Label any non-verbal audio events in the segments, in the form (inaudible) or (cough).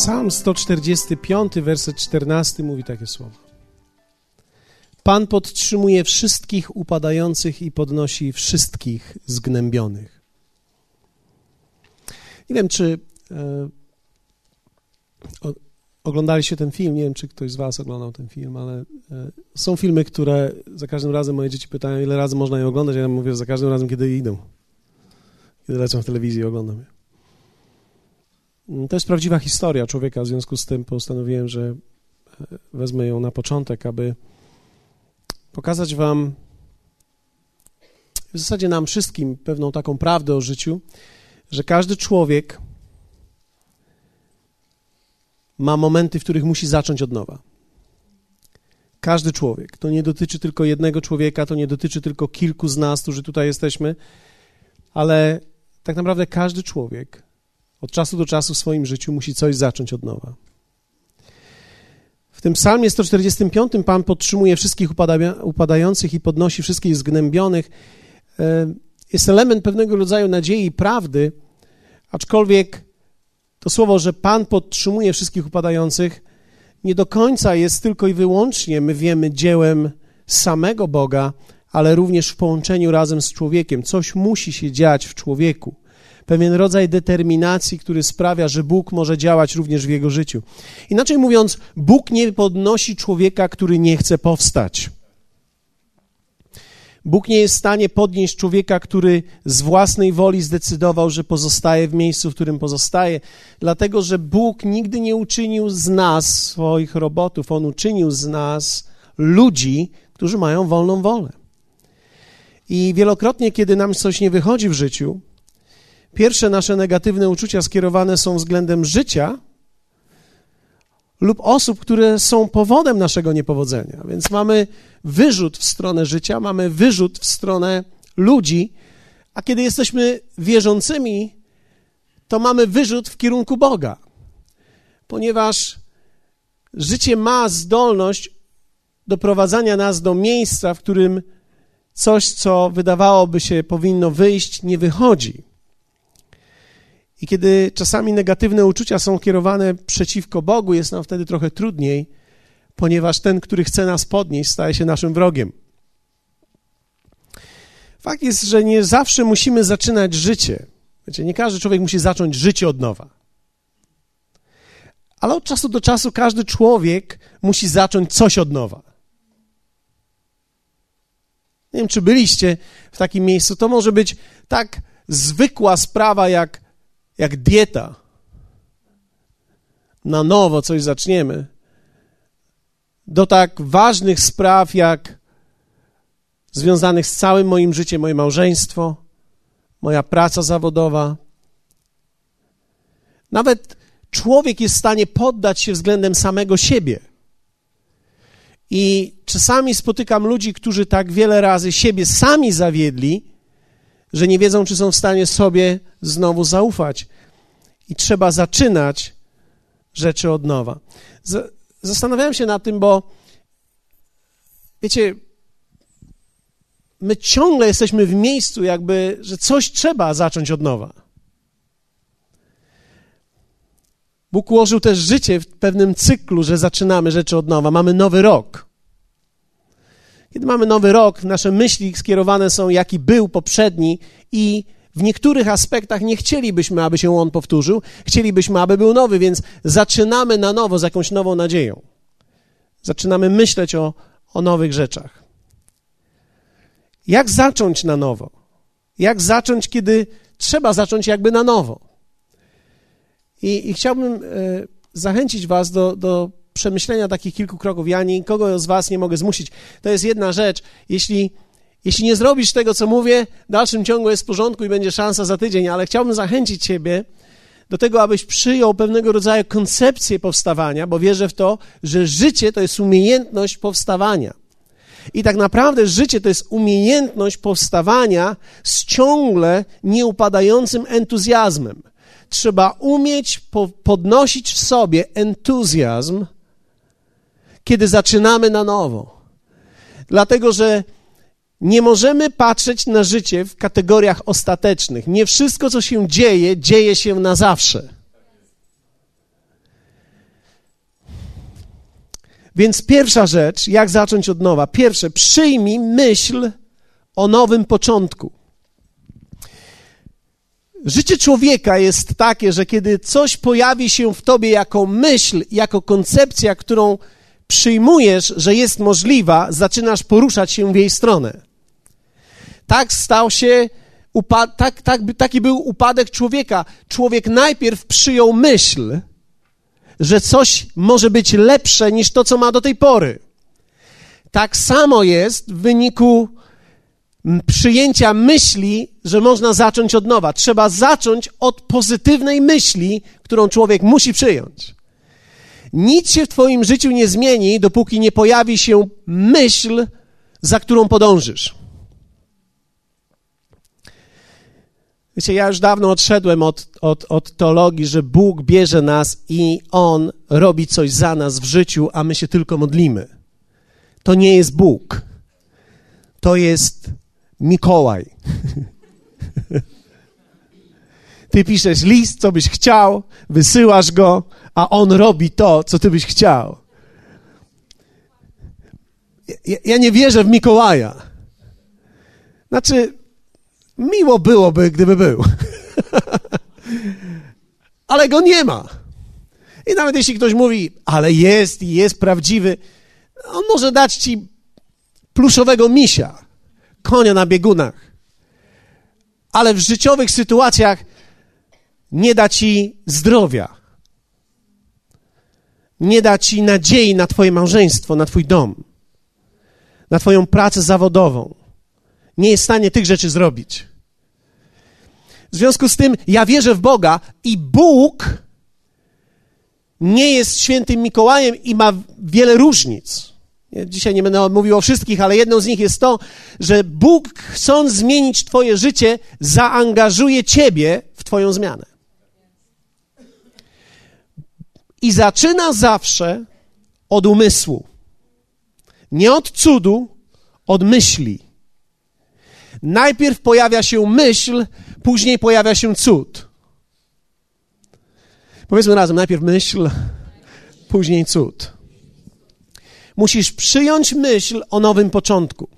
Psalm 145, werset 14 mówi takie słowa. Pan podtrzymuje wszystkich upadających i podnosi wszystkich zgnębionych. Nie wiem, czy e, o, oglądaliście ten film. Nie wiem, czy ktoś z Was oglądał ten film, ale e, są filmy, które za każdym razem moje dzieci pytają, ile razy można je oglądać. Ja mówię, za każdym razem, kiedy idą. Kiedy lecą w telewizji, oglądam je. To jest prawdziwa historia człowieka, w związku z tym postanowiłem, że e, wezmę ją na początek, aby pokazać Wam, w zasadzie nam wszystkim, pewną taką prawdę o życiu, że każdy człowiek ma momenty, w których musi zacząć od nowa. Każdy człowiek. To nie dotyczy tylko jednego człowieka, to nie dotyczy tylko kilku z nas, którzy tutaj jesteśmy, ale tak naprawdę każdy człowiek od czasu do czasu w swoim życiu musi coś zacząć od nowa. W tym psalmie 145 Pan podtrzymuje wszystkich upadających i podnosi wszystkich zgnębionych. E, jest element pewnego rodzaju nadziei i prawdy, aczkolwiek to słowo, że Pan podtrzymuje wszystkich upadających, nie do końca jest tylko i wyłącznie, my wiemy, dziełem samego Boga, ale również w połączeniu razem z człowiekiem. Coś musi się dziać w człowieku pewien rodzaj determinacji, który sprawia, że Bóg może działać również w jego życiu. Inaczej mówiąc, Bóg nie podnosi człowieka, który nie chce powstać. Bóg nie jest w stanie podnieść człowieka, który z własnej woli zdecydował, że pozostaje w miejscu, w którym pozostaje, dlatego że Bóg nigdy nie uczynił z nas swoich robotów, On uczynił z nas ludzi, którzy mają wolną wolę. I wielokrotnie, kiedy nam coś nie wychodzi w życiu, Pierwsze nasze negatywne uczucia skierowane są względem życia lub osób, które są powodem naszego niepowodzenia. Więc mamy wyrzut w stronę życia, mamy wyrzut w stronę ludzi, a kiedy jesteśmy wierzącymi, to mamy wyrzut w kierunku Boga, ponieważ życie ma zdolność doprowadzania nas do miejsca, w którym coś, co wydawałoby się powinno wyjść, nie wychodzi. I kiedy czasami negatywne uczucia są kierowane przeciwko Bogu, jest nam wtedy trochę trudniej, ponieważ ten, który chce nas podnieść, staje się naszym wrogiem. Fakt jest, że nie zawsze musimy zaczynać życie. Wiecie, nie każdy człowiek musi zacząć życie od nowa. Ale od czasu do czasu każdy człowiek musi zacząć coś od nowa. Nie wiem, czy byliście w takim miejscu. To może być tak zwykła sprawa, jak jak dieta. Na nowo coś zaczniemy. Do tak ważnych spraw, jak związanych z całym moim życiem, moje małżeństwo, moja praca zawodowa. Nawet człowiek jest w stanie poddać się względem samego siebie. I czasami spotykam ludzi, którzy tak wiele razy siebie sami zawiedli, że nie wiedzą, czy są w stanie sobie znowu zaufać. I trzeba zaczynać rzeczy od nowa. Zastanawiałem się nad tym, bo wiecie, my ciągle jesteśmy w miejscu, jakby, że coś trzeba zacząć od nowa. Bóg ułożył też życie w pewnym cyklu, że zaczynamy rzeczy od nowa. Mamy nowy rok. Kiedy mamy nowy rok, nasze myśli skierowane są, jaki był poprzedni, i w niektórych aspektach nie chcielibyśmy, aby się on powtórzył, chcielibyśmy, aby był nowy, więc zaczynamy na nowo z jakąś nową nadzieją. Zaczynamy myśleć o, o nowych rzeczach. Jak zacząć na nowo? Jak zacząć, kiedy trzeba zacząć jakby na nowo? I, i chciałbym e, zachęcić Was do, do przemyślenia takich kilku kroków. Ja nikogo z Was nie mogę zmusić. To jest jedna rzecz. Jeśli, jeśli nie zrobisz tego, co mówię, w dalszym ciągu jest w porządku i będzie szansa za tydzień, ale chciałbym zachęcić Ciebie do tego, abyś przyjął pewnego rodzaju koncepcję powstawania, bo wierzę w to, że życie to jest umiejętność powstawania. I tak naprawdę życie to jest umiejętność powstawania z ciągle nieupadającym entuzjazmem. Trzeba umieć po podnosić w sobie entuzjazm, kiedy zaczynamy na nowo. Dlatego, że nie możemy patrzeć na życie w kategoriach ostatecznych. Nie wszystko, co się dzieje, dzieje się na zawsze. Więc pierwsza rzecz, jak zacząć od nowa? Pierwsze, przyjmij myśl o nowym początku. Życie człowieka jest takie, że kiedy coś pojawi się w tobie jako myśl, jako koncepcja, którą przyjmujesz, że jest możliwa, zaczynasz poruszać się w jej stronę. Tak stał się, tak, tak, taki był upadek człowieka. Człowiek najpierw przyjął myśl, że coś może być lepsze niż to, co ma do tej pory. Tak samo jest w wyniku przyjęcia myśli, że można zacząć od nowa. Trzeba zacząć od pozytywnej myśli, którą człowiek musi przyjąć. Nic się w Twoim życiu nie zmieni, dopóki nie pojawi się myśl, za którą podążysz. Wiecie, ja już dawno odszedłem od, od, od teologii, że Bóg bierze nas i On robi coś za nas w życiu, a my się tylko modlimy. To nie jest Bóg. To jest Mikołaj. (laughs) Ty piszesz list, co byś chciał, wysyłasz go, a on robi to, co ty byś chciał. Ja, ja nie wierzę w Mikołaja. Znaczy, miło byłoby, gdyby był. (laughs) ale go nie ma. I nawet jeśli ktoś mówi, ale jest i jest prawdziwy, on może dać ci pluszowego misia konia na biegunach. Ale w życiowych sytuacjach nie da ci zdrowia. Nie da ci nadziei na Twoje małżeństwo, na Twój dom, na Twoją pracę zawodową. Nie jest w stanie tych rzeczy zrobić. W związku z tym ja wierzę w Boga i Bóg nie jest świętym Mikołajem i ma wiele różnic. Dzisiaj nie będę mówił o wszystkich, ale jedną z nich jest to, że Bóg, chcąc zmienić Twoje życie, zaangażuje Ciebie w Twoją zmianę. I zaczyna zawsze od umysłu. Nie od cudu, od myśli. Najpierw pojawia się myśl, później pojawia się cud. Powiedzmy razem, najpierw myśl, później cud. Musisz przyjąć myśl o nowym początku.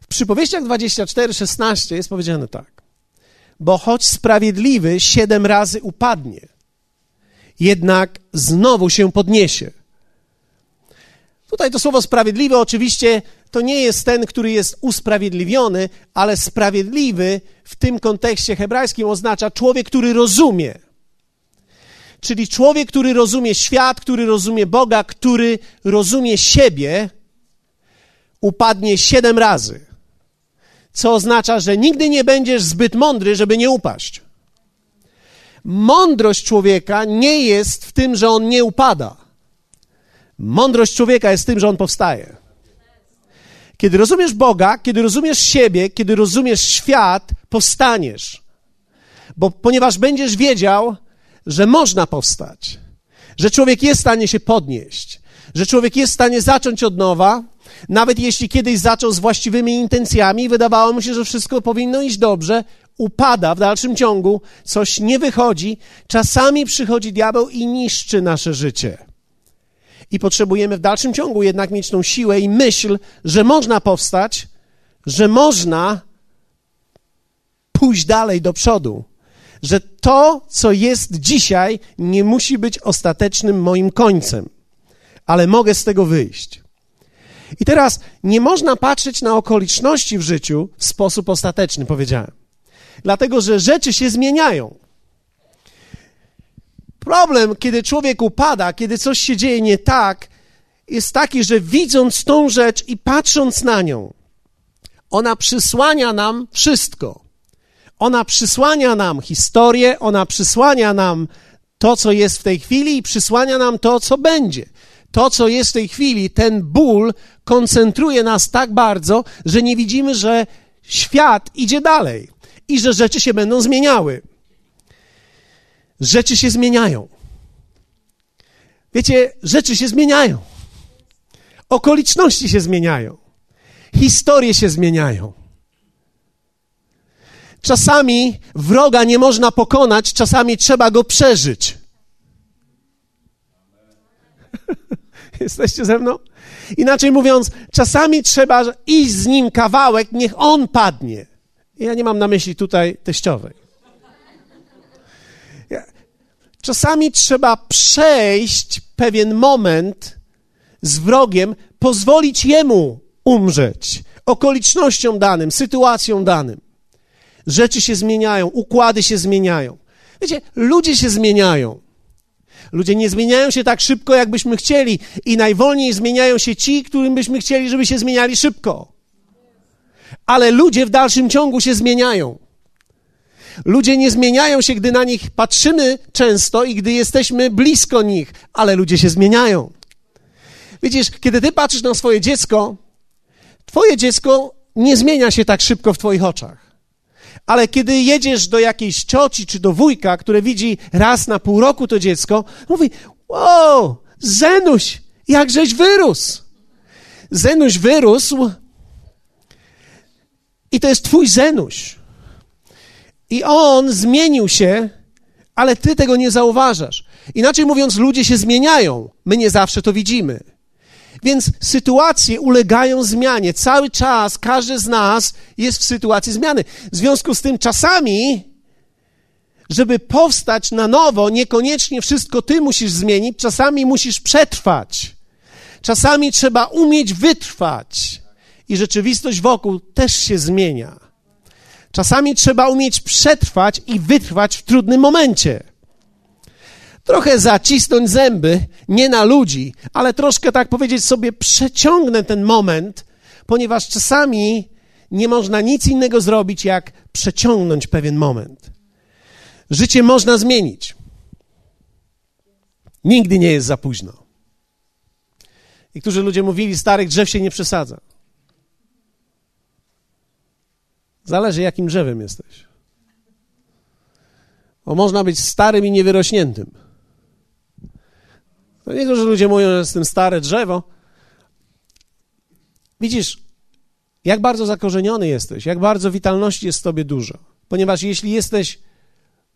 W przypowieściach 24:16 jest powiedziane tak. Bo choć sprawiedliwy siedem razy upadnie, jednak znowu się podniesie. Tutaj to słowo sprawiedliwy oczywiście to nie jest ten, który jest usprawiedliwiony, ale sprawiedliwy w tym kontekście hebrajskim oznacza człowiek, który rozumie. Czyli człowiek, który rozumie świat, który rozumie Boga, który rozumie siebie, upadnie siedem razy. Co oznacza, że nigdy nie będziesz zbyt mądry, żeby nie upaść. Mądrość człowieka nie jest w tym, że on nie upada. Mądrość człowieka jest w tym, że on powstaje. Kiedy rozumiesz Boga, kiedy rozumiesz siebie, kiedy rozumiesz świat, powstaniesz. Bo ponieważ będziesz wiedział, że można powstać, że człowiek jest w stanie się podnieść, że człowiek jest w stanie zacząć od nowa, nawet jeśli kiedyś zaczął z właściwymi intencjami, wydawało mu się, że wszystko powinno iść dobrze, upada w dalszym ciągu, coś nie wychodzi, czasami przychodzi diabeł i niszczy nasze życie. I potrzebujemy w dalszym ciągu jednak mieć tą siłę i myśl, że można powstać, że można pójść dalej do przodu, że to, co jest dzisiaj, nie musi być ostatecznym moim końcem, ale mogę z tego wyjść. I teraz nie można patrzeć na okoliczności w życiu w sposób ostateczny, powiedziałem. Dlatego, że rzeczy się zmieniają. Problem, kiedy człowiek upada, kiedy coś się dzieje nie tak, jest taki, że widząc tą rzecz i patrząc na nią, ona przysłania nam wszystko. Ona przysłania nam historię, ona przysłania nam to, co jest w tej chwili i przysłania nam to, co będzie. To, co jest w tej chwili, ten ból koncentruje nas tak bardzo, że nie widzimy, że świat idzie dalej i że rzeczy się będą zmieniały. Rzeczy się zmieniają. Wiecie, rzeczy się zmieniają. Okoliczności się zmieniają. Historie się zmieniają. Czasami wroga nie można pokonać, czasami trzeba go przeżyć. (laughs) Jesteście ze mną? Inaczej mówiąc, czasami trzeba iść z nim kawałek, niech on padnie. Ja nie mam na myśli tutaj teściowej. Czasami trzeba przejść pewien moment z wrogiem, pozwolić jemu umrzeć, okolicznościom danym, sytuacjom danym. Rzeczy się zmieniają, układy się zmieniają. Wiecie, ludzie się zmieniają. Ludzie nie zmieniają się tak szybko, jakbyśmy chcieli, i najwolniej zmieniają się ci, którym byśmy chcieli, żeby się zmieniali szybko. Ale ludzie w dalszym ciągu się zmieniają. Ludzie nie zmieniają się, gdy na nich patrzymy często i gdy jesteśmy blisko nich, ale ludzie się zmieniają. Widzisz, kiedy ty patrzysz na swoje dziecko, twoje dziecko nie zmienia się tak szybko w twoich oczach. Ale kiedy jedziesz do jakiejś cioci czy do wujka, które widzi raz na pół roku to dziecko, mówi: Wow, Zenuś, jakżeś wyrósł. Zenuś wyrósł i to jest twój Zenuś. I on zmienił się, ale ty tego nie zauważasz. Inaczej mówiąc, ludzie się zmieniają. My nie zawsze to widzimy. Więc sytuacje ulegają zmianie. Cały czas każdy z nas jest w sytuacji zmiany. W związku z tym czasami, żeby powstać na nowo, niekoniecznie wszystko ty musisz zmienić, czasami musisz przetrwać. Czasami trzeba umieć wytrwać. I rzeczywistość wokół też się zmienia. Czasami trzeba umieć przetrwać i wytrwać w trudnym momencie. Trochę zacisnąć zęby, nie na ludzi, ale troszkę tak powiedzieć sobie, przeciągnę ten moment, ponieważ czasami nie można nic innego zrobić, jak przeciągnąć pewien moment. Życie można zmienić. Nigdy nie jest za późno. Niektórzy ludzie mówili, starych drzew się nie przesadza. Zależy, jakim drzewem jesteś. Bo można być starym i niewyrośniętym. To nie to, że ludzie mówią, że jestem stare drzewo. Widzisz, jak bardzo zakorzeniony jesteś, jak bardzo witalności jest w tobie dużo. Ponieważ jeśli jesteś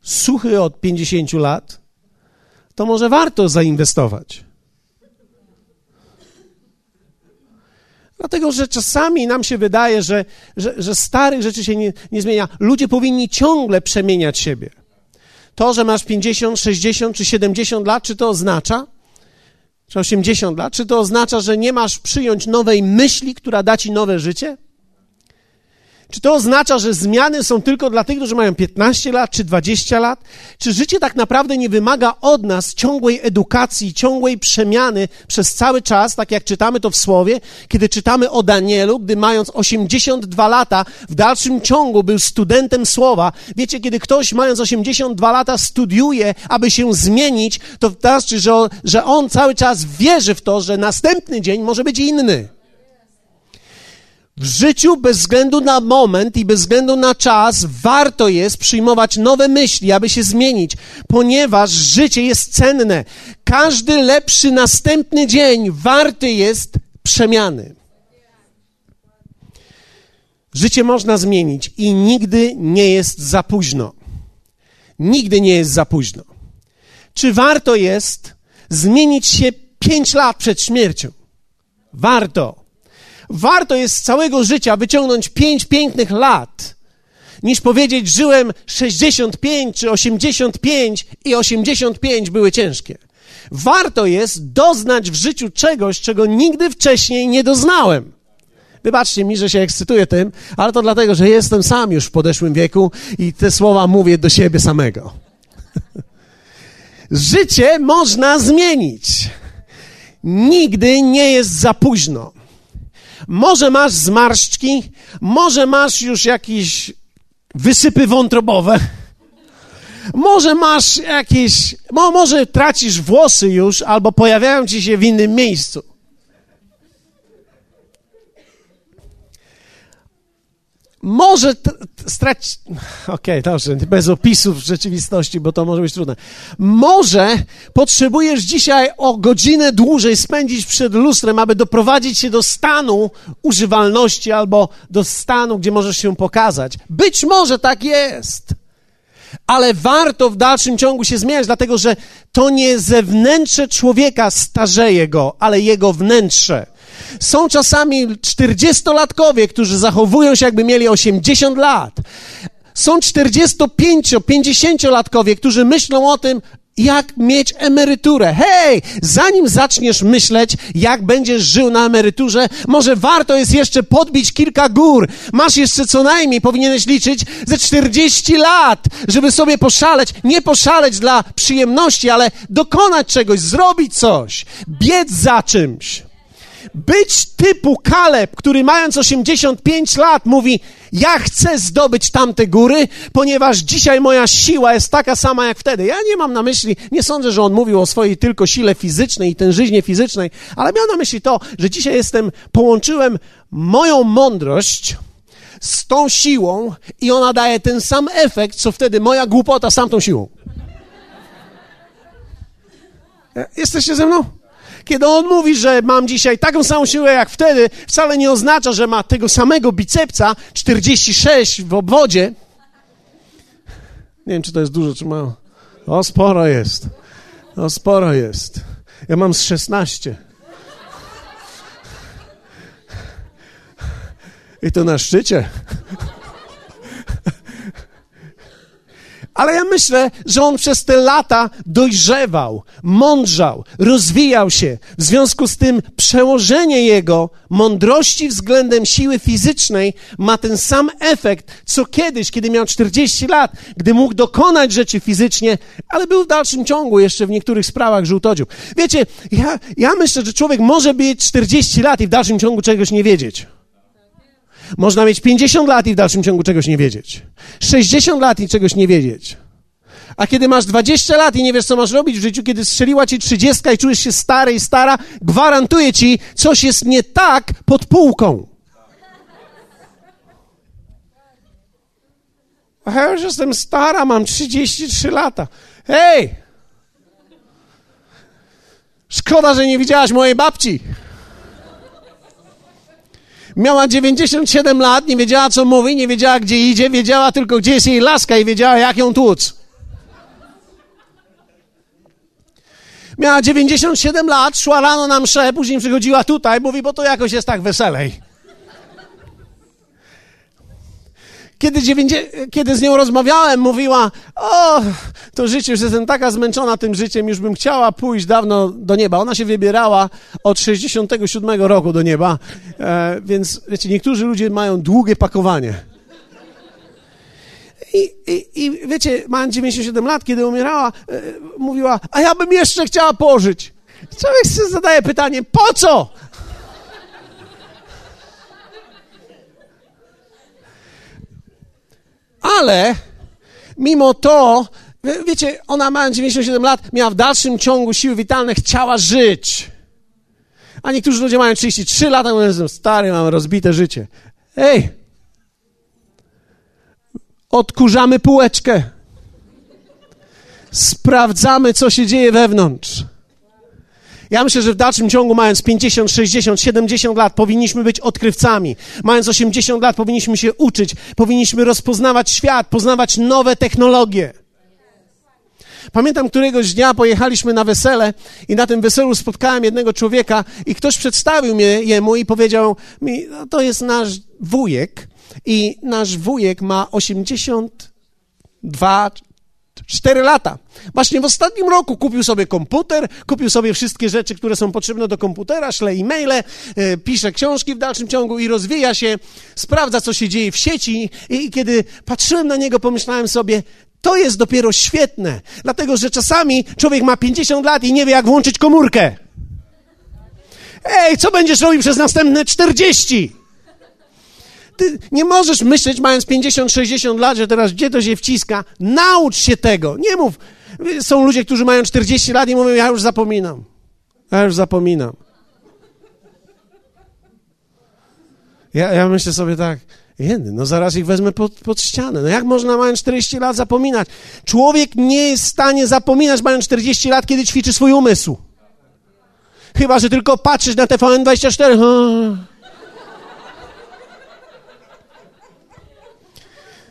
suchy od 50 lat, to może warto zainwestować. Dlatego, że czasami nam się wydaje, że, że, że starych rzeczy się nie, nie zmienia. Ludzie powinni ciągle przemieniać siebie. To, że masz 50, 60 czy 70 lat, czy to oznacza, czy 80 lat, czy to oznacza, że nie masz przyjąć nowej myśli, która da ci nowe życie? Czy to oznacza, że zmiany są tylko dla tych, którzy mają 15 lat czy 20 lat? Czy życie tak naprawdę nie wymaga od nas ciągłej edukacji, ciągłej przemiany przez cały czas, tak jak czytamy to w Słowie, kiedy czytamy o Danielu, gdy mając 82 lata w dalszym ciągu był studentem Słowa. Wiecie, kiedy ktoś mając 82 lata studiuje, aby się zmienić, to znaczy, że, że on cały czas wierzy w to, że następny dzień może być inny. W życiu bez względu na moment i bez względu na czas warto jest przyjmować nowe myśli, aby się zmienić, ponieważ życie jest cenne. Każdy lepszy następny dzień warty jest przemiany. Życie można zmienić i nigdy nie jest za późno. Nigdy nie jest za późno. Czy warto jest zmienić się pięć lat przed śmiercią? Warto. Warto jest z całego życia wyciągnąć pięć pięknych lat, niż powiedzieć, żyłem 65 czy 85 i 85 były ciężkie. Warto jest doznać w życiu czegoś, czego nigdy wcześniej nie doznałem. Wybaczcie mi, że się ekscytuję tym, ale to dlatego, że jestem sam już w podeszłym wieku i te słowa mówię do siebie samego. (laughs) Życie można zmienić. Nigdy nie jest za późno. Może masz zmarszczki, może masz już jakieś wysypy wątrobowe, może masz jakieś, może tracisz włosy już, albo pojawiają ci się w innym miejscu. Może stracić. (laughs) Okej, okay, dobrze, bez opisów rzeczywistości, bo to może być trudne. Może potrzebujesz dzisiaj o godzinę dłużej spędzić przed lustrem, aby doprowadzić się do stanu używalności albo do stanu, gdzie możesz się pokazać. Być może tak jest. Ale warto w dalszym ciągu się zmieniać, dlatego że to nie zewnętrze człowieka starzeje go, ale jego wnętrze. Są czasami 40-latkowie, którzy zachowują się jakby mieli 80 lat. Są 45, 50-latkowie, którzy myślą o tym, jak mieć emeryturę. Hej, zanim zaczniesz myśleć, jak będziesz żył na emeryturze, może warto jest jeszcze podbić kilka gór. Masz jeszcze co najmniej, powinieneś liczyć ze 40 lat, żeby sobie poszaleć, nie poszaleć dla przyjemności, ale dokonać czegoś, zrobić coś, biec za czymś. Być typu Kaleb, który mając 85 lat mówi, ja chcę zdobyć tamte góry, ponieważ dzisiaj moja siła jest taka sama jak wtedy. Ja nie mam na myśli, nie sądzę, że on mówił o swojej tylko sile fizycznej i tężyźnie fizycznej, ale miał na myśli to, że dzisiaj jestem, połączyłem moją mądrość z tą siłą i ona daje ten sam efekt, co wtedy moja głupota z tamtą siłą. Jesteście ze mną? Kiedy on mówi, że mam dzisiaj taką samą siłę jak wtedy, wcale nie oznacza, że ma tego samego bicepsa 46 w obwodzie. Nie wiem, czy to jest dużo, czy mało. O, sporo jest. O, sporo jest. Ja mam z 16. I to na szczycie. Ale ja myślę, że on przez te lata dojrzewał, mądrzał, rozwijał się. W związku z tym przełożenie jego mądrości względem siły fizycznej ma ten sam efekt, co kiedyś, kiedy miał 40 lat, gdy mógł dokonać rzeczy fizycznie, ale był w dalszym ciągu jeszcze w niektórych sprawach żółtodziób. Wiecie, ja, ja myślę, że człowiek może mieć 40 lat i w dalszym ciągu czegoś nie wiedzieć. Można mieć 50 lat i w dalszym ciągu czegoś nie wiedzieć. 60 lat i czegoś nie wiedzieć. A kiedy masz 20 lat i nie wiesz, co masz robić w życiu, kiedy strzeliła ci 30 i czujesz się stary i stara, gwarantuję ci, coś jest nie tak pod półką. A ja już jestem stara, mam 33 lata. Hej! Szkoda, że nie widziałaś mojej babci. Miała 97 lat, nie wiedziała co mówi, nie wiedziała gdzie idzie, wiedziała tylko gdzie jest jej laska i wiedziała jak ją tłuc. Miała 97 lat, szła rano na mszę, później przychodziła tutaj, mówi, bo to jakoś jest tak weselej. Kiedy, kiedy z nią rozmawiałem, mówiła: O, to życie, już jestem taka zmęczona tym życiem, już bym chciała pójść dawno do nieba. Ona się wybierała od 67 roku do nieba, e, więc wiecie, niektórzy ludzie mają długie pakowanie. I, i, I wiecie, mając 97 lat, kiedy umierała, e, mówiła: A ja bym jeszcze chciała pożyć. Człowiek sobie zadaje pytanie: Po co? Ale mimo to, wiecie, ona mając 97 lat, miała w dalszym ciągu siły witalne, chciała żyć. A niektórzy ludzie mają 33 lata, mówią, stary, mam rozbite życie. Ej, odkurzamy półeczkę. Sprawdzamy, co się dzieje wewnątrz. Ja myślę, że w dalszym ciągu, mając 50, 60, 70 lat, powinniśmy być odkrywcami. Mając 80 lat, powinniśmy się uczyć, powinniśmy rozpoznawać świat, poznawać nowe technologie. Pamiętam, któregoś dnia pojechaliśmy na wesele i na tym weselu spotkałem jednego człowieka i ktoś przedstawił mnie jemu i powiedział mi, no to jest nasz wujek i nasz wujek ma 82 Cztery lata. Właśnie w ostatnim roku kupił sobie komputer, kupił sobie wszystkie rzeczy, które są potrzebne do komputera, szle e-maile, e, pisze książki w dalszym ciągu i rozwija się, sprawdza, co się dzieje w sieci. I kiedy patrzyłem na niego, pomyślałem sobie, to jest dopiero świetne, dlatego że czasami człowiek ma 50 lat i nie wie, jak włączyć komórkę. Ej, co będziesz robił przez następne 40? Ty nie możesz myśleć, mając 50-60 lat, że teraz gdzie to się wciska. Naucz się tego. Nie mów. Są ludzie, którzy mają 40 lat i mówią, ja już zapominam. Ja już zapominam. Ja, ja myślę sobie tak, jedy, no zaraz ich wezmę pod, pod ścianę. No jak można mając 40 lat zapominać? Człowiek nie jest w stanie zapominać mając 40 lat, kiedy ćwiczy swój umysł. Chyba, że tylko patrzysz na TVN24.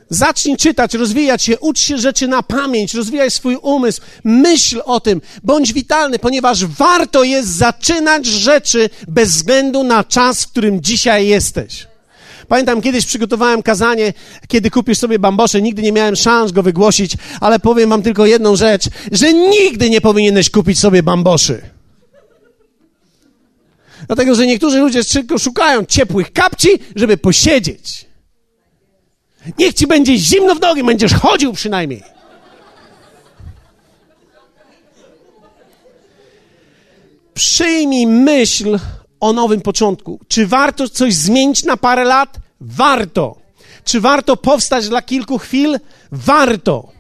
Zacznij czytać, rozwijać się, ucz się rzeczy na pamięć, rozwijaj swój umysł, myśl o tym, bądź witalny, ponieważ warto jest zaczynać rzeczy bez względu na czas, w którym dzisiaj jesteś. Pamiętam, kiedyś przygotowałem kazanie, kiedy kupisz sobie bambosze, nigdy nie miałem szans go wygłosić, ale powiem wam tylko jedną rzecz, że nigdy nie powinieneś kupić sobie bamboszy. Dlatego, że niektórzy ludzie tylko szukają ciepłych kapci, żeby posiedzieć. Niech ci będzie zimno w nogi, będziesz chodził przynajmniej. Przyjmij myśl o nowym początku. Czy warto coś zmienić na parę lat? Warto. Czy warto powstać dla kilku chwil? Warto.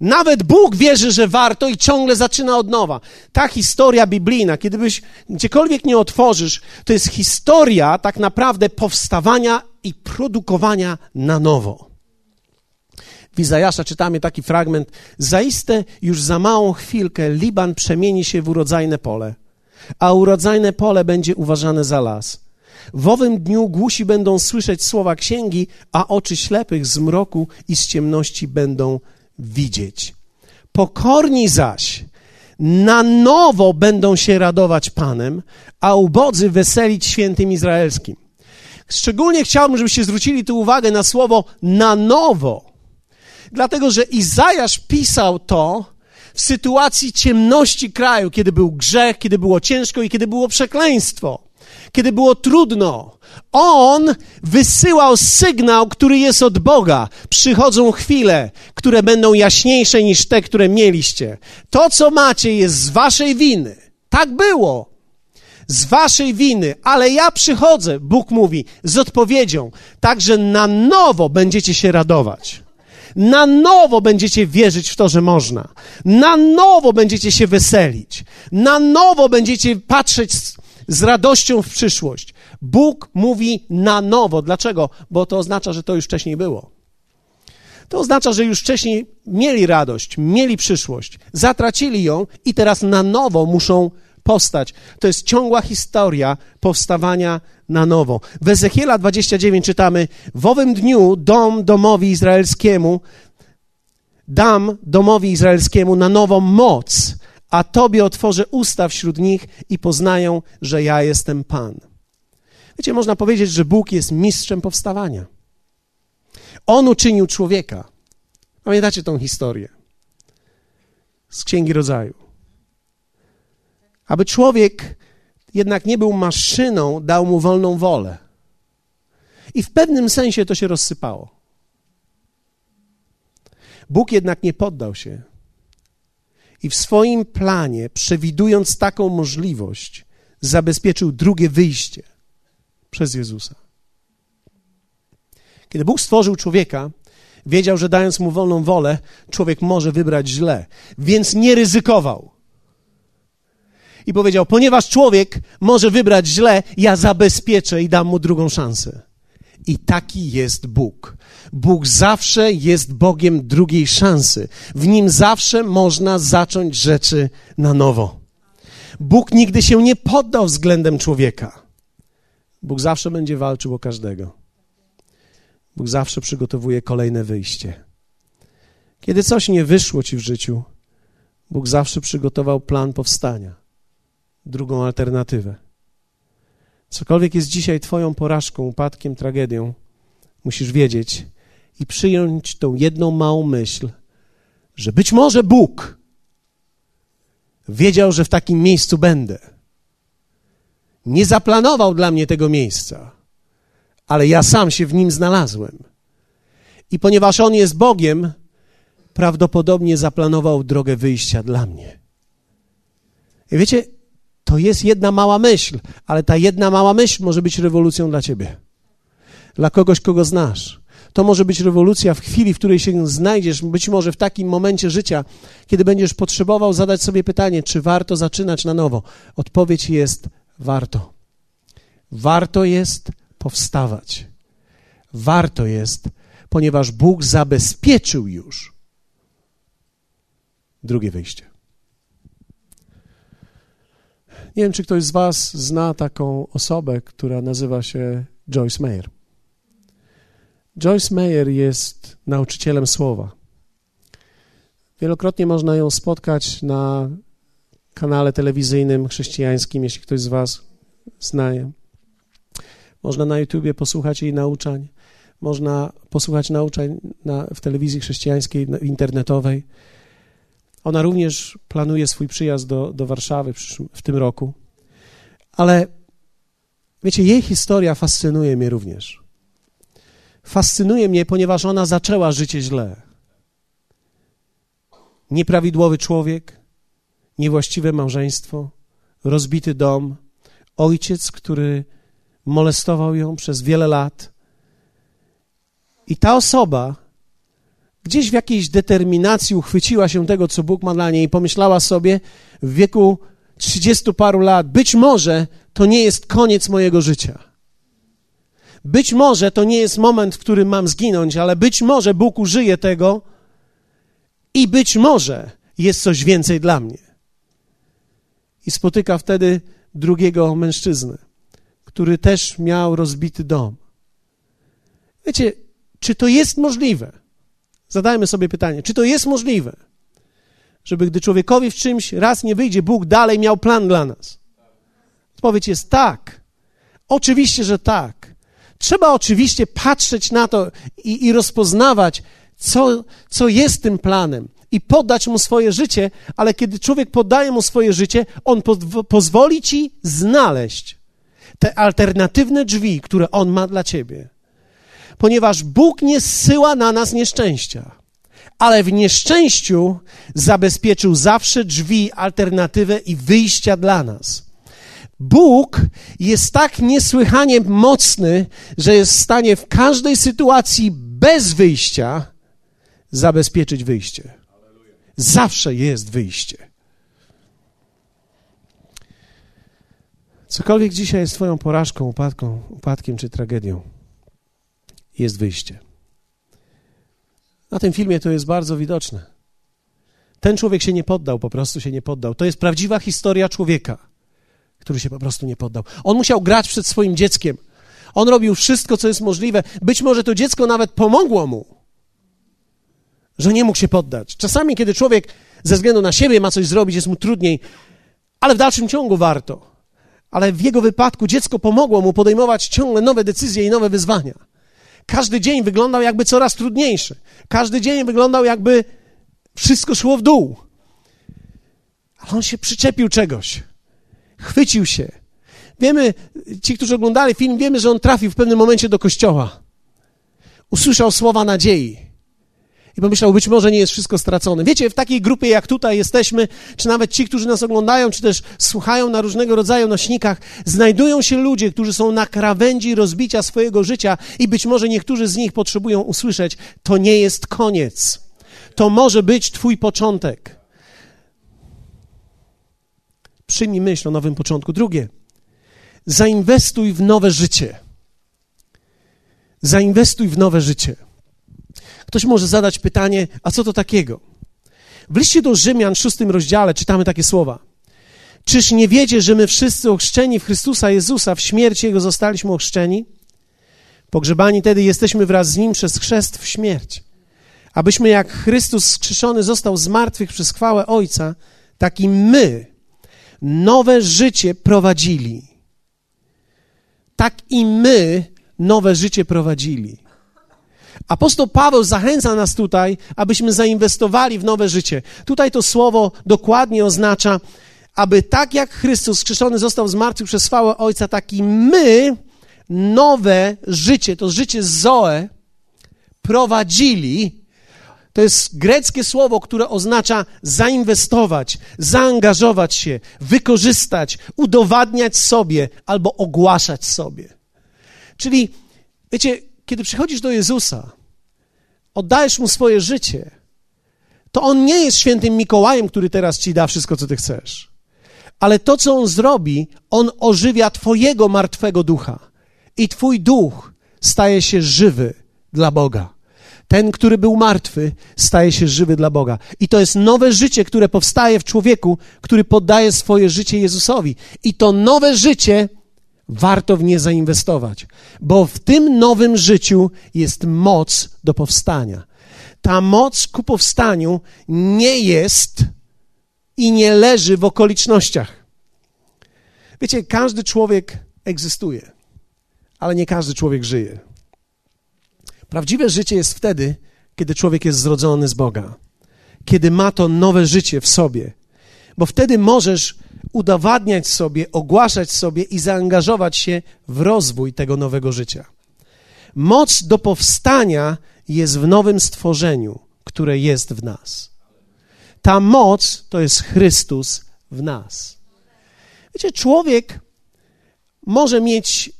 Nawet Bóg wierzy, że warto i ciągle zaczyna od nowa. Ta historia biblijna, kiedybyś gdziekolwiek nie otworzysz, to jest historia tak naprawdę powstawania i produkowania na nowo. W Izajasza czytamy taki fragment. Zaiste już za małą chwilkę Liban przemieni się w urodzajne pole, a urodzajne pole będzie uważane za las. W owym dniu głusi będą słyszeć słowa księgi, a oczy ślepych z mroku i z ciemności będą widzieć. Pokorni zaś na nowo będą się radować Panem, a ubodzy weselić świętym izraelskim. Szczególnie chciałbym, żebyście zwrócili tu uwagę na słowo na nowo, dlatego że Izajasz pisał to w sytuacji ciemności kraju, kiedy był grzech, kiedy było ciężko i kiedy było przekleństwo, kiedy było trudno. On wysyłał sygnał, który jest od Boga. Przychodzą chwile, które będą jaśniejsze niż te, które mieliście. To, co macie, jest z waszej winy. Tak było z waszej winy, ale ja przychodzę, Bóg mówi, z odpowiedzią, także na nowo będziecie się radować. Na nowo będziecie wierzyć w to, że można. Na nowo będziecie się weselić. Na nowo będziecie patrzeć z, z radością w przyszłość. Bóg mówi na nowo. Dlaczego? Bo to oznacza, że to już wcześniej było. To oznacza, że już wcześniej mieli radość, mieli przyszłość, zatracili ją i teraz na nowo muszą postać. To jest ciągła historia powstawania na nowo. W Ezechiela 29 czytamy: W owym dniu dom domowi izraelskiemu dam domowi izraelskiemu na nową moc, a tobie otworzę usta wśród nich i poznają, że ja jestem Pan. Wiecie, można powiedzieć, że Bóg jest mistrzem powstawania. On uczynił człowieka. Pamiętacie tą historię z Księgi Rodzaju. Aby człowiek jednak nie był maszyną, dał mu wolną wolę. I w pewnym sensie to się rozsypało. Bóg jednak nie poddał się. I w swoim planie, przewidując taką możliwość, zabezpieczył drugie wyjście przez Jezusa. Kiedy Bóg stworzył człowieka, wiedział, że dając mu wolną wolę, człowiek może wybrać źle, więc nie ryzykował i powiedział: Ponieważ człowiek może wybrać źle, ja zabezpieczę i dam mu drugą szansę. I taki jest Bóg. Bóg zawsze jest Bogiem drugiej szansy. W nim zawsze można zacząć rzeczy na nowo. Bóg nigdy się nie poddał względem człowieka. Bóg zawsze będzie walczył o każdego. Bóg zawsze przygotowuje kolejne wyjście. Kiedy coś nie wyszło ci w życiu, Bóg zawsze przygotował plan powstania drugą alternatywę. Cokolwiek jest dzisiaj Twoją porażką, upadkiem, tragedią, musisz wiedzieć i przyjąć tą jedną małą myśl, że być może Bóg wiedział, że w takim miejscu będę. Nie zaplanował dla mnie tego miejsca, ale ja sam się w nim znalazłem. I ponieważ On jest Bogiem, prawdopodobnie zaplanował drogę wyjścia dla mnie. I wiecie, to jest jedna mała myśl, ale ta jedna mała myśl może być rewolucją dla ciebie. Dla kogoś, kogo znasz. To może być rewolucja w chwili, w której się znajdziesz, być może w takim momencie życia, kiedy będziesz potrzebował zadać sobie pytanie, czy warto zaczynać na nowo. Odpowiedź jest warto. Warto jest powstawać. Warto jest, ponieważ Bóg zabezpieczył już drugie wyjście. Nie wiem, czy ktoś z Was zna taką osobę, która nazywa się Joyce Meyer. Joyce Meyer jest nauczycielem słowa. Wielokrotnie można ją spotkać na kanale telewizyjnym chrześcijańskim, jeśli ktoś z Was zna je. Można na YouTubie posłuchać jej nauczań, można posłuchać nauczań na, w telewizji chrześcijańskiej, internetowej. Ona również planuje swój przyjazd do, do Warszawy w, tym roku. Ale wiecie, jej historia fascynuje mnie również. Fascynuje mnie, ponieważ ona zaczęła życie źle. Nieprawidłowy człowiek, niewłaściwe małżeństwo, rozbity dom, ojciec, który molestował ją przez wiele lat. I ta osoba gdzieś w jakiejś determinacji uchwyciła się tego, co Bóg ma dla niej i pomyślała sobie w wieku trzydziestu paru lat, być może to nie jest koniec mojego życia. Być może to nie jest moment, w którym mam zginąć, ale być może Bóg użyje tego i być może jest coś więcej dla mnie. I spotyka wtedy drugiego mężczyznę, który też miał rozbity dom. Wiecie, czy to jest możliwe? Zadajmy sobie pytanie, czy to jest możliwe, żeby gdy człowiekowi w czymś raz nie wyjdzie, Bóg dalej miał plan dla nas? Odpowiedź jest tak. Oczywiście, że tak. Trzeba oczywiście patrzeć na to i, i rozpoznawać, co, co jest tym planem i poddać mu swoje życie, ale kiedy człowiek podaje mu swoje życie, on po, pozwoli ci znaleźć te alternatywne drzwi, które on ma dla ciebie. Ponieważ Bóg nie zsyła na nas nieszczęścia, ale w nieszczęściu zabezpieczył zawsze drzwi, alternatywę i wyjścia dla nas. Bóg jest tak niesłychanie mocny, że jest w stanie w każdej sytuacji bez wyjścia zabezpieczyć wyjście. Zawsze jest wyjście. Cokolwiek dzisiaj jest Twoją porażką, upadką, upadkiem czy tragedią, jest wyjście. Na tym filmie to jest bardzo widoczne. Ten człowiek się nie poddał, po prostu się nie poddał. To jest prawdziwa historia człowieka który się po prostu nie poddał. On musiał grać przed swoim dzieckiem. On robił wszystko, co jest możliwe. Być może to dziecko nawet pomogło mu, że nie mógł się poddać. Czasami, kiedy człowiek ze względu na siebie ma coś zrobić, jest mu trudniej, ale w dalszym ciągu warto. Ale w jego wypadku dziecko pomogło mu podejmować ciągle nowe decyzje i nowe wyzwania. Każdy dzień wyglądał jakby coraz trudniejszy. Każdy dzień wyglądał jakby wszystko szło w dół. Ale on się przyczepił czegoś. Chwycił się. Wiemy, ci, którzy oglądali film, wiemy, że on trafił w pewnym momencie do kościoła. Usłyszał słowa nadziei. I pomyślał, być może nie jest wszystko stracone. Wiecie, w takiej grupie jak tutaj jesteśmy, czy nawet ci, którzy nas oglądają, czy też słuchają na różnego rodzaju nośnikach, znajdują się ludzie, którzy są na krawędzi rozbicia swojego życia i być może niektórzy z nich potrzebują usłyszeć, to nie jest koniec. To może być Twój początek. Przyjmij myśl o nowym początku. Drugie, zainwestuj w nowe życie. Zainwestuj w nowe życie. Ktoś może zadać pytanie, a co to takiego? W liście do Rzymian, szóstym rozdziale, czytamy takie słowa. Czyż nie wiecie, że my wszyscy ochrzczeni w Chrystusa Jezusa, w śmierci Jego zostaliśmy ochrzczeni? Pogrzebani tedy jesteśmy wraz z Nim przez chrzest w śmierć. Abyśmy jak Chrystus skrzeszony został z martwych przez chwałę Ojca, tak i my nowe życie prowadzili. Tak i my nowe życie prowadzili. Apostoł Paweł zachęca nas tutaj, abyśmy zainwestowali w nowe życie. Tutaj to słowo dokładnie oznacza, aby tak jak Chrystus skrzeszony został z martwych przez chwałę Ojca, tak i my nowe życie, to życie Zoe, prowadzili to jest greckie słowo, które oznacza zainwestować, zaangażować się, wykorzystać, udowadniać sobie albo ogłaszać sobie. Czyli, wiecie, kiedy przychodzisz do Jezusa, oddajesz mu swoje życie, to on nie jest świętym Mikołajem, który teraz ci da wszystko, co ty chcesz. Ale to, co on zrobi, on ożywia twojego martwego ducha. I twój duch staje się żywy dla Boga. Ten, który był martwy, staje się żywy dla Boga. I to jest nowe życie, które powstaje w człowieku, który poddaje swoje życie Jezusowi. I to nowe życie warto w nie zainwestować, bo w tym nowym życiu jest moc do powstania. Ta moc ku powstaniu nie jest i nie leży w okolicznościach. Wiecie, każdy człowiek egzystuje, ale nie każdy człowiek żyje. Prawdziwe życie jest wtedy, kiedy człowiek jest zrodzony z Boga, kiedy ma to nowe życie w sobie, bo wtedy możesz udowadniać sobie, ogłaszać sobie i zaangażować się w rozwój tego nowego życia. Moc do powstania jest w nowym stworzeniu, które jest w nas. Ta moc to jest Chrystus w nas. Wiecie, człowiek może mieć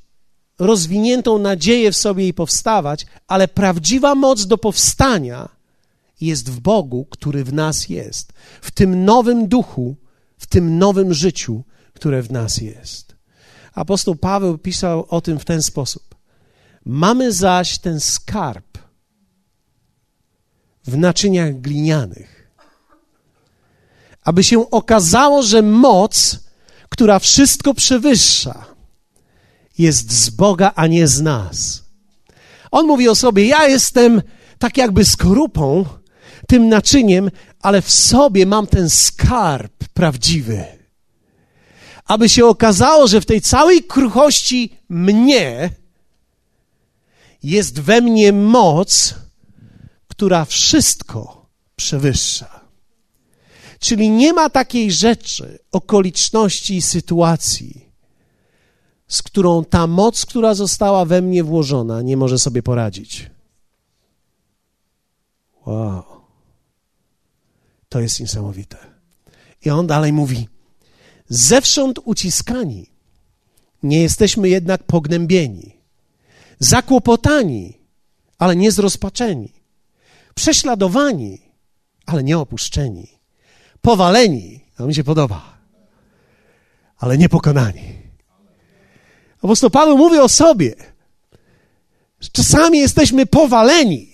rozwiniętą nadzieję w sobie i powstawać, ale prawdziwa moc do powstania jest w Bogu, który w nas jest, w tym nowym duchu, w tym nowym życiu, które w nas jest. Apostoł Paweł pisał o tym w ten sposób. Mamy zaś ten skarb w naczyniach glinianych, aby się okazało, że moc, która wszystko przewyższa, jest z Boga, a nie z nas. On mówi o sobie: Ja jestem tak jakby skorupą, tym naczyniem, ale w sobie mam ten skarb prawdziwy. Aby się okazało, że w tej całej kruchości mnie jest we mnie moc, która wszystko przewyższa. Czyli nie ma takiej rzeczy, okoliczności i sytuacji, z którą ta moc, która została we mnie włożona, nie może sobie poradzić. Wow. To jest niesamowite. I on dalej mówi: Zewsząd uciskani, nie jesteśmy jednak pognębieni, zakłopotani, ale nie zrozpaczeni, prześladowani, ale nie opuszczeni, powaleni, to mi się podoba, ale nie pokonani. Apostoł Paweł mówi o sobie, że czasami jesteśmy powaleni,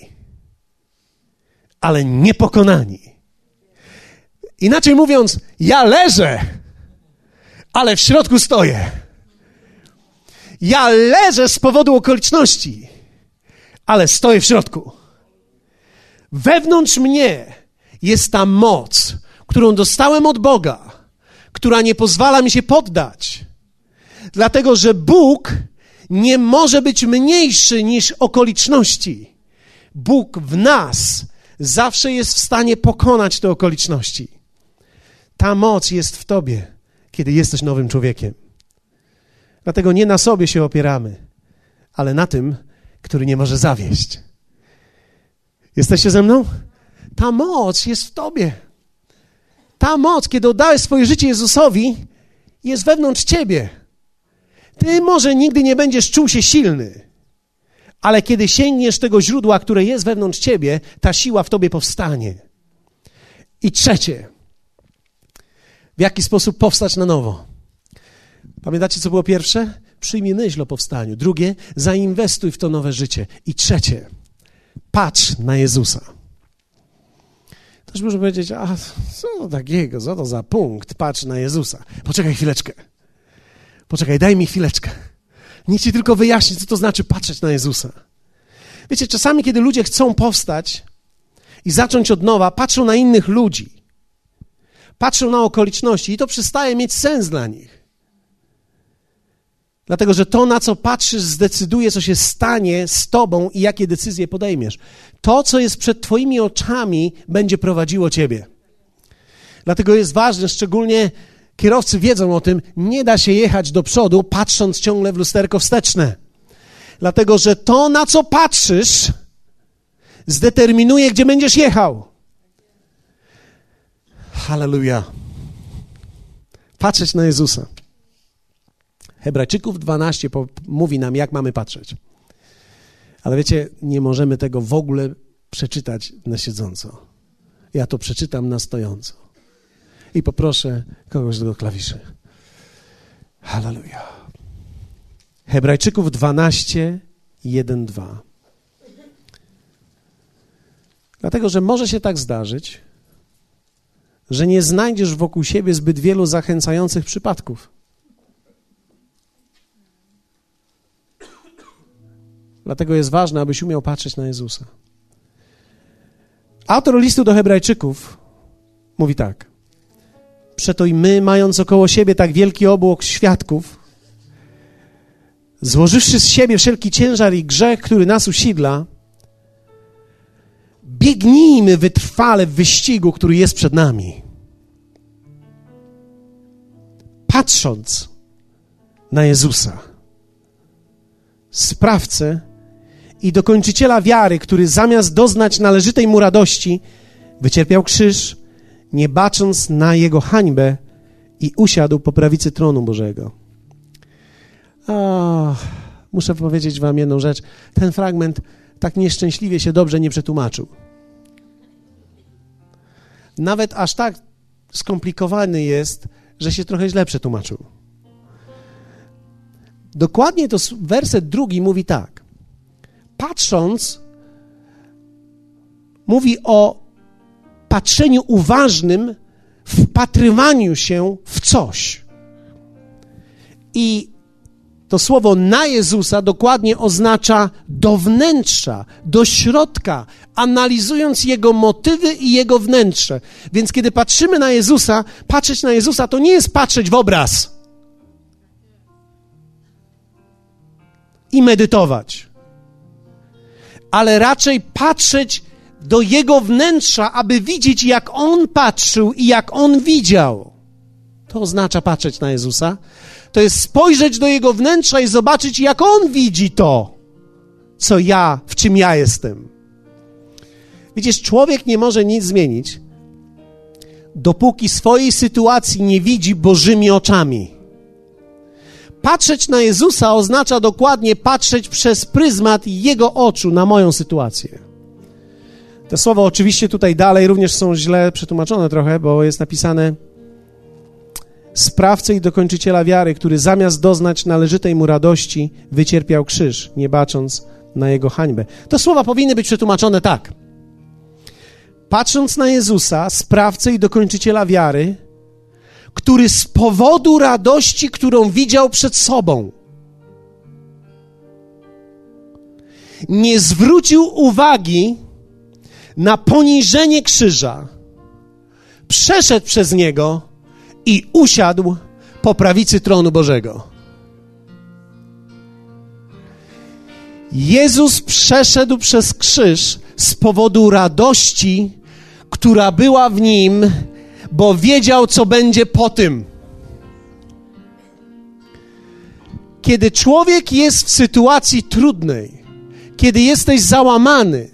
ale niepokonani. Inaczej mówiąc, ja leżę, ale w środku stoję. Ja leżę z powodu okoliczności, ale stoję w środku. Wewnątrz mnie jest ta moc, którą dostałem od Boga, która nie pozwala mi się poddać. Dlatego, że Bóg nie może być mniejszy niż okoliczności. Bóg w nas zawsze jest w stanie pokonać te okoliczności. Ta moc jest w tobie, kiedy jesteś nowym człowiekiem. Dlatego nie na sobie się opieramy, ale na tym, który nie może zawieść. Jesteście ze mną? Ta moc jest w tobie. Ta moc, kiedy oddałeś swoje życie Jezusowi, jest wewnątrz ciebie. Ty może nigdy nie będziesz czuł się silny, ale kiedy sięgniesz tego źródła, które jest wewnątrz ciebie, ta siła w tobie powstanie. I trzecie, w jaki sposób powstać na nowo? Pamiętacie, co było pierwsze? Przyjmij myśl o powstaniu. Drugie, zainwestuj w to nowe życie. I trzecie, patrz na Jezusa. Ktoś może powiedzieć, a co to takiego, co to za punkt, patrz na Jezusa. Poczekaj chwileczkę. Poczekaj, daj mi chwileczkę. Niech ci tylko wyjaśni, co to znaczy patrzeć na Jezusa. Wiecie, czasami, kiedy ludzie chcą powstać i zacząć od nowa, patrzą na innych ludzi, patrzą na okoliczności i to przestaje mieć sens dla nich. Dlatego, że to, na co patrzysz, zdecyduje, co się stanie z tobą i jakie decyzje podejmiesz. To, co jest przed twoimi oczami, będzie prowadziło ciebie. Dlatego jest ważne, szczególnie kierowcy wiedzą o tym, nie da się jechać do przodu, patrząc ciągle w lusterko wsteczne. Dlatego, że to, na co patrzysz, zdeterminuje, gdzie będziesz jechał. Halleluja. Patrzeć na Jezusa. Hebrajczyków 12 mówi nam, jak mamy patrzeć. Ale wiecie, nie możemy tego w ogóle przeczytać na siedząco. Ja to przeczytam na stojąco. I poproszę kogoś do klawiszy. Halleluja. Hebrajczyków 12, 1, 2. Dlatego, że może się tak zdarzyć, że nie znajdziesz wokół siebie zbyt wielu zachęcających przypadków. Dlatego jest ważne, abyś umiał patrzeć na Jezusa. Autor listu do Hebrajczyków mówi tak. Przeto i my, mając około siebie tak wielki obłok świadków, złożywszy z siebie wszelki ciężar i grzech, który nas usidla, biegnijmy wytrwale w wyścigu, który jest przed nami. Patrząc na Jezusa, sprawcę i dokończyciela wiary, który zamiast doznać należytej mu radości, wycierpiał krzyż, nie bacząc na jego hańbę i usiadł po prawicy tronu Bożego. O, muszę powiedzieć wam jedną rzecz. Ten fragment tak nieszczęśliwie się dobrze nie przetłumaczył. Nawet aż tak skomplikowany jest, że się trochę źle przetłumaczył. Dokładnie to werset drugi mówi tak. Patrząc, mówi o patrzeniu uważnym, wpatrywaniu się w coś. I to słowo na Jezusa dokładnie oznacza do wnętrza, do środka, analizując Jego motywy i Jego wnętrze. Więc kiedy patrzymy na Jezusa, patrzeć na Jezusa to nie jest patrzeć w obraz i medytować, ale raczej patrzeć do Jego wnętrza, aby widzieć, jak On patrzył i jak On widział. To oznacza patrzeć na Jezusa. To jest spojrzeć do Jego wnętrza i zobaczyć, jak On widzi to, co ja, w czym ja jestem. Widzisz, człowiek nie może nic zmienić, dopóki swojej sytuacji nie widzi Bożymi oczami. Patrzeć na Jezusa oznacza dokładnie patrzeć przez pryzmat Jego oczu na moją sytuację. Te słowa oczywiście tutaj dalej również są źle przetłumaczone trochę, bo jest napisane sprawcę i dokończyciela wiary, który zamiast doznać należytej mu radości, wycierpiał krzyż, nie bacząc na jego hańbę. Te słowa powinny być przetłumaczone tak. Patrząc na Jezusa, sprawcę i dokończyciela wiary, który z powodu radości, którą widział przed sobą, nie zwrócił uwagi na poniżenie krzyża, przeszedł przez niego i usiadł po prawicy tronu Bożego. Jezus przeszedł przez krzyż z powodu radości, która była w nim, bo wiedział, co będzie po tym. Kiedy człowiek jest w sytuacji trudnej, kiedy jesteś załamany,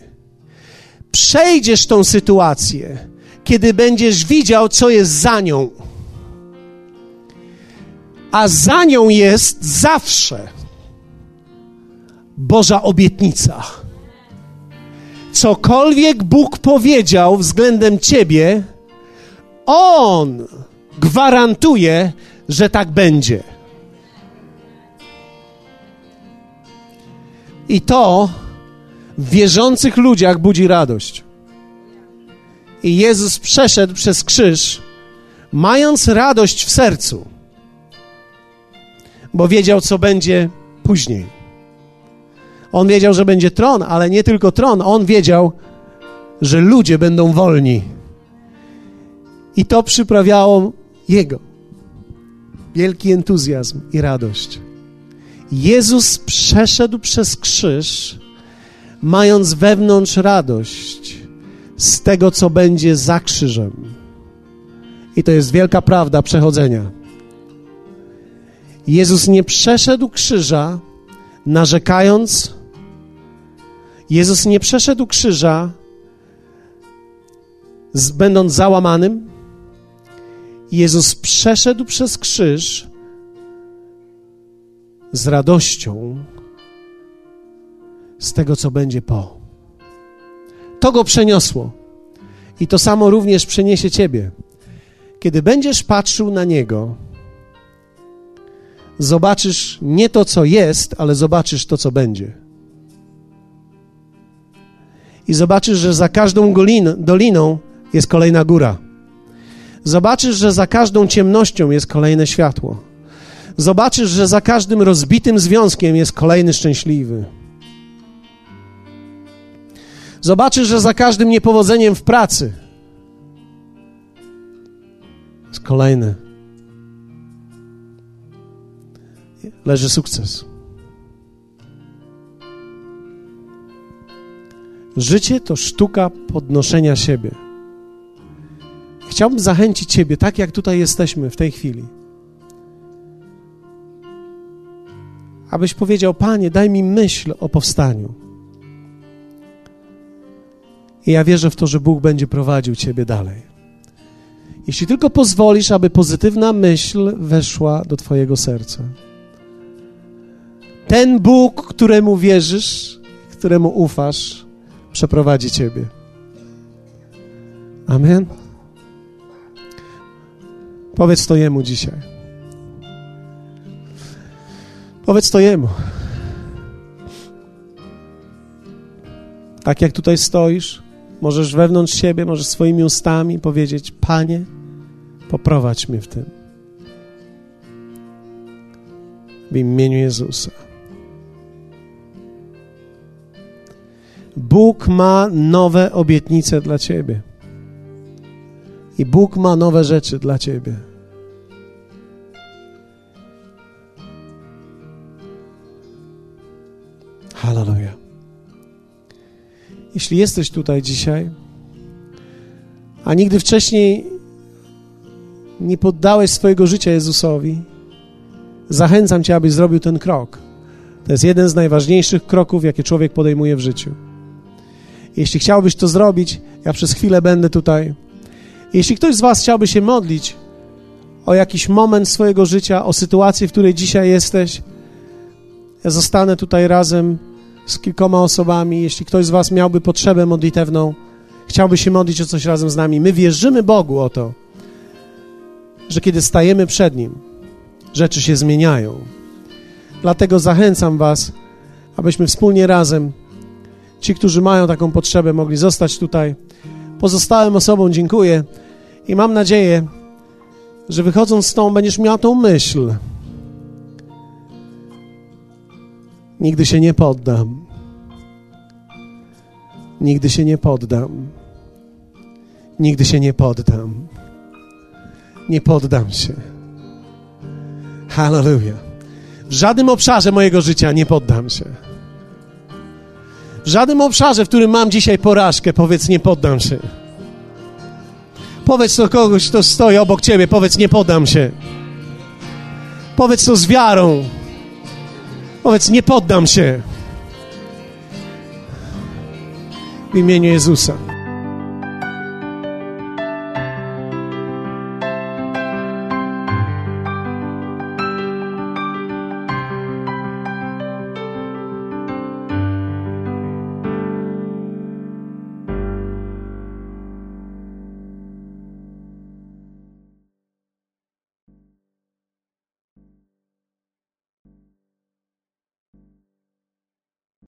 przejdziesz tą sytuację, kiedy będziesz widział, co jest za nią. A za nią jest zawsze Boża obietnica. Cokolwiek Bóg powiedział względem ciebie, On gwarantuje, że tak będzie. I to w wierzących ludziach budzi radość. I Jezus przeszedł przez krzyż, mając radość w sercu, bo wiedział, co będzie później. On wiedział, że będzie tron, ale nie tylko tron, on wiedział, że ludzie będą wolni. I to przyprawiało jego wielki entuzjazm i radość. Jezus przeszedł przez krzyż mając wewnątrz radość z tego, co będzie za krzyżem. I to jest wielka prawda przechodzenia. Jezus nie przeszedł krzyża narzekając. Jezus nie przeszedł krzyża będąc załamanym. Jezus przeszedł przez krzyż z radością z tego, co będzie po. To go przeniosło. I to samo również przeniesie ciebie. Kiedy będziesz patrzył na niego, zobaczysz nie to, co jest, ale zobaczysz to, co będzie. I zobaczysz, że za każdą doliną jest kolejna góra. Zobaczysz, że za każdą ciemnością jest kolejne światło. Zobaczysz, że za każdym rozbitym związkiem jest kolejny szczęśliwy. Zobaczysz, że za każdym niepowodzeniem w pracy jest kolejne. Leży sukces. Życie to sztuka podnoszenia siebie. Chciałbym zachęcić Ciebie, tak jak tutaj jesteśmy w tej chwili, abyś powiedział: Panie, daj mi myśl o powstaniu. I ja wierzę w to, że Bóg będzie prowadził Ciebie dalej. Jeśli tylko pozwolisz, aby pozytywna myśl weszła do Twojego serca. Ten Bóg, któremu wierzysz, któremu ufasz, przeprowadzi Ciebie. Amen. Powiedz to Jemu dzisiaj. Powiedz to Jemu. Tak jak tutaj stoisz, możesz wewnątrz siebie, możesz swoimi ustami powiedzieć: Panie, poprowadź mnie w tym. W imieniu Jezusa. Bóg ma nowe obietnice dla Ciebie. I Bóg ma nowe rzeczy dla Ciebie. Hallelujah. Jeśli jesteś tutaj dzisiaj, a nigdy wcześniej nie poddałeś swojego życia Jezusowi, zachęcam Cię, abyś zrobił ten krok. To jest jeden z najważniejszych kroków, jakie człowiek podejmuje w życiu. Jeśli chciałbyś to zrobić, ja przez chwilę będę tutaj. Jeśli ktoś z Was chciałby się modlić o jakiś moment swojego życia, o sytuację, w której dzisiaj jesteś, ja zostanę tutaj razem z kilkoma osobami. Jeśli ktoś z Was miałby potrzebę modlitewną, chciałby się modlić o coś razem z nami, my wierzymy Bogu o to, że kiedy stajemy przed Nim, rzeczy się zmieniają. Dlatego zachęcam Was, abyśmy wspólnie razem, ci, którzy mają taką potrzebę, mogli zostać tutaj. Pozostałym osobom dziękuję i mam nadzieję, że wychodząc z tą będziesz miał tą myśl. Nigdy się nie poddam. Nigdy się nie poddam. Nigdy się nie poddam. Nie poddam się. Hallelujah. W żadnym obszarze mojego życia nie poddam się. W żadnym obszarze, w którym mam dzisiaj porażkę, powiedz, nie poddam się. Powiedz to kogoś, kto stoi obok ciebie, powiedz, nie poddam się. Powiedz to z wiarą. Powiedz, nie poddam się. W imieniu Jezusa.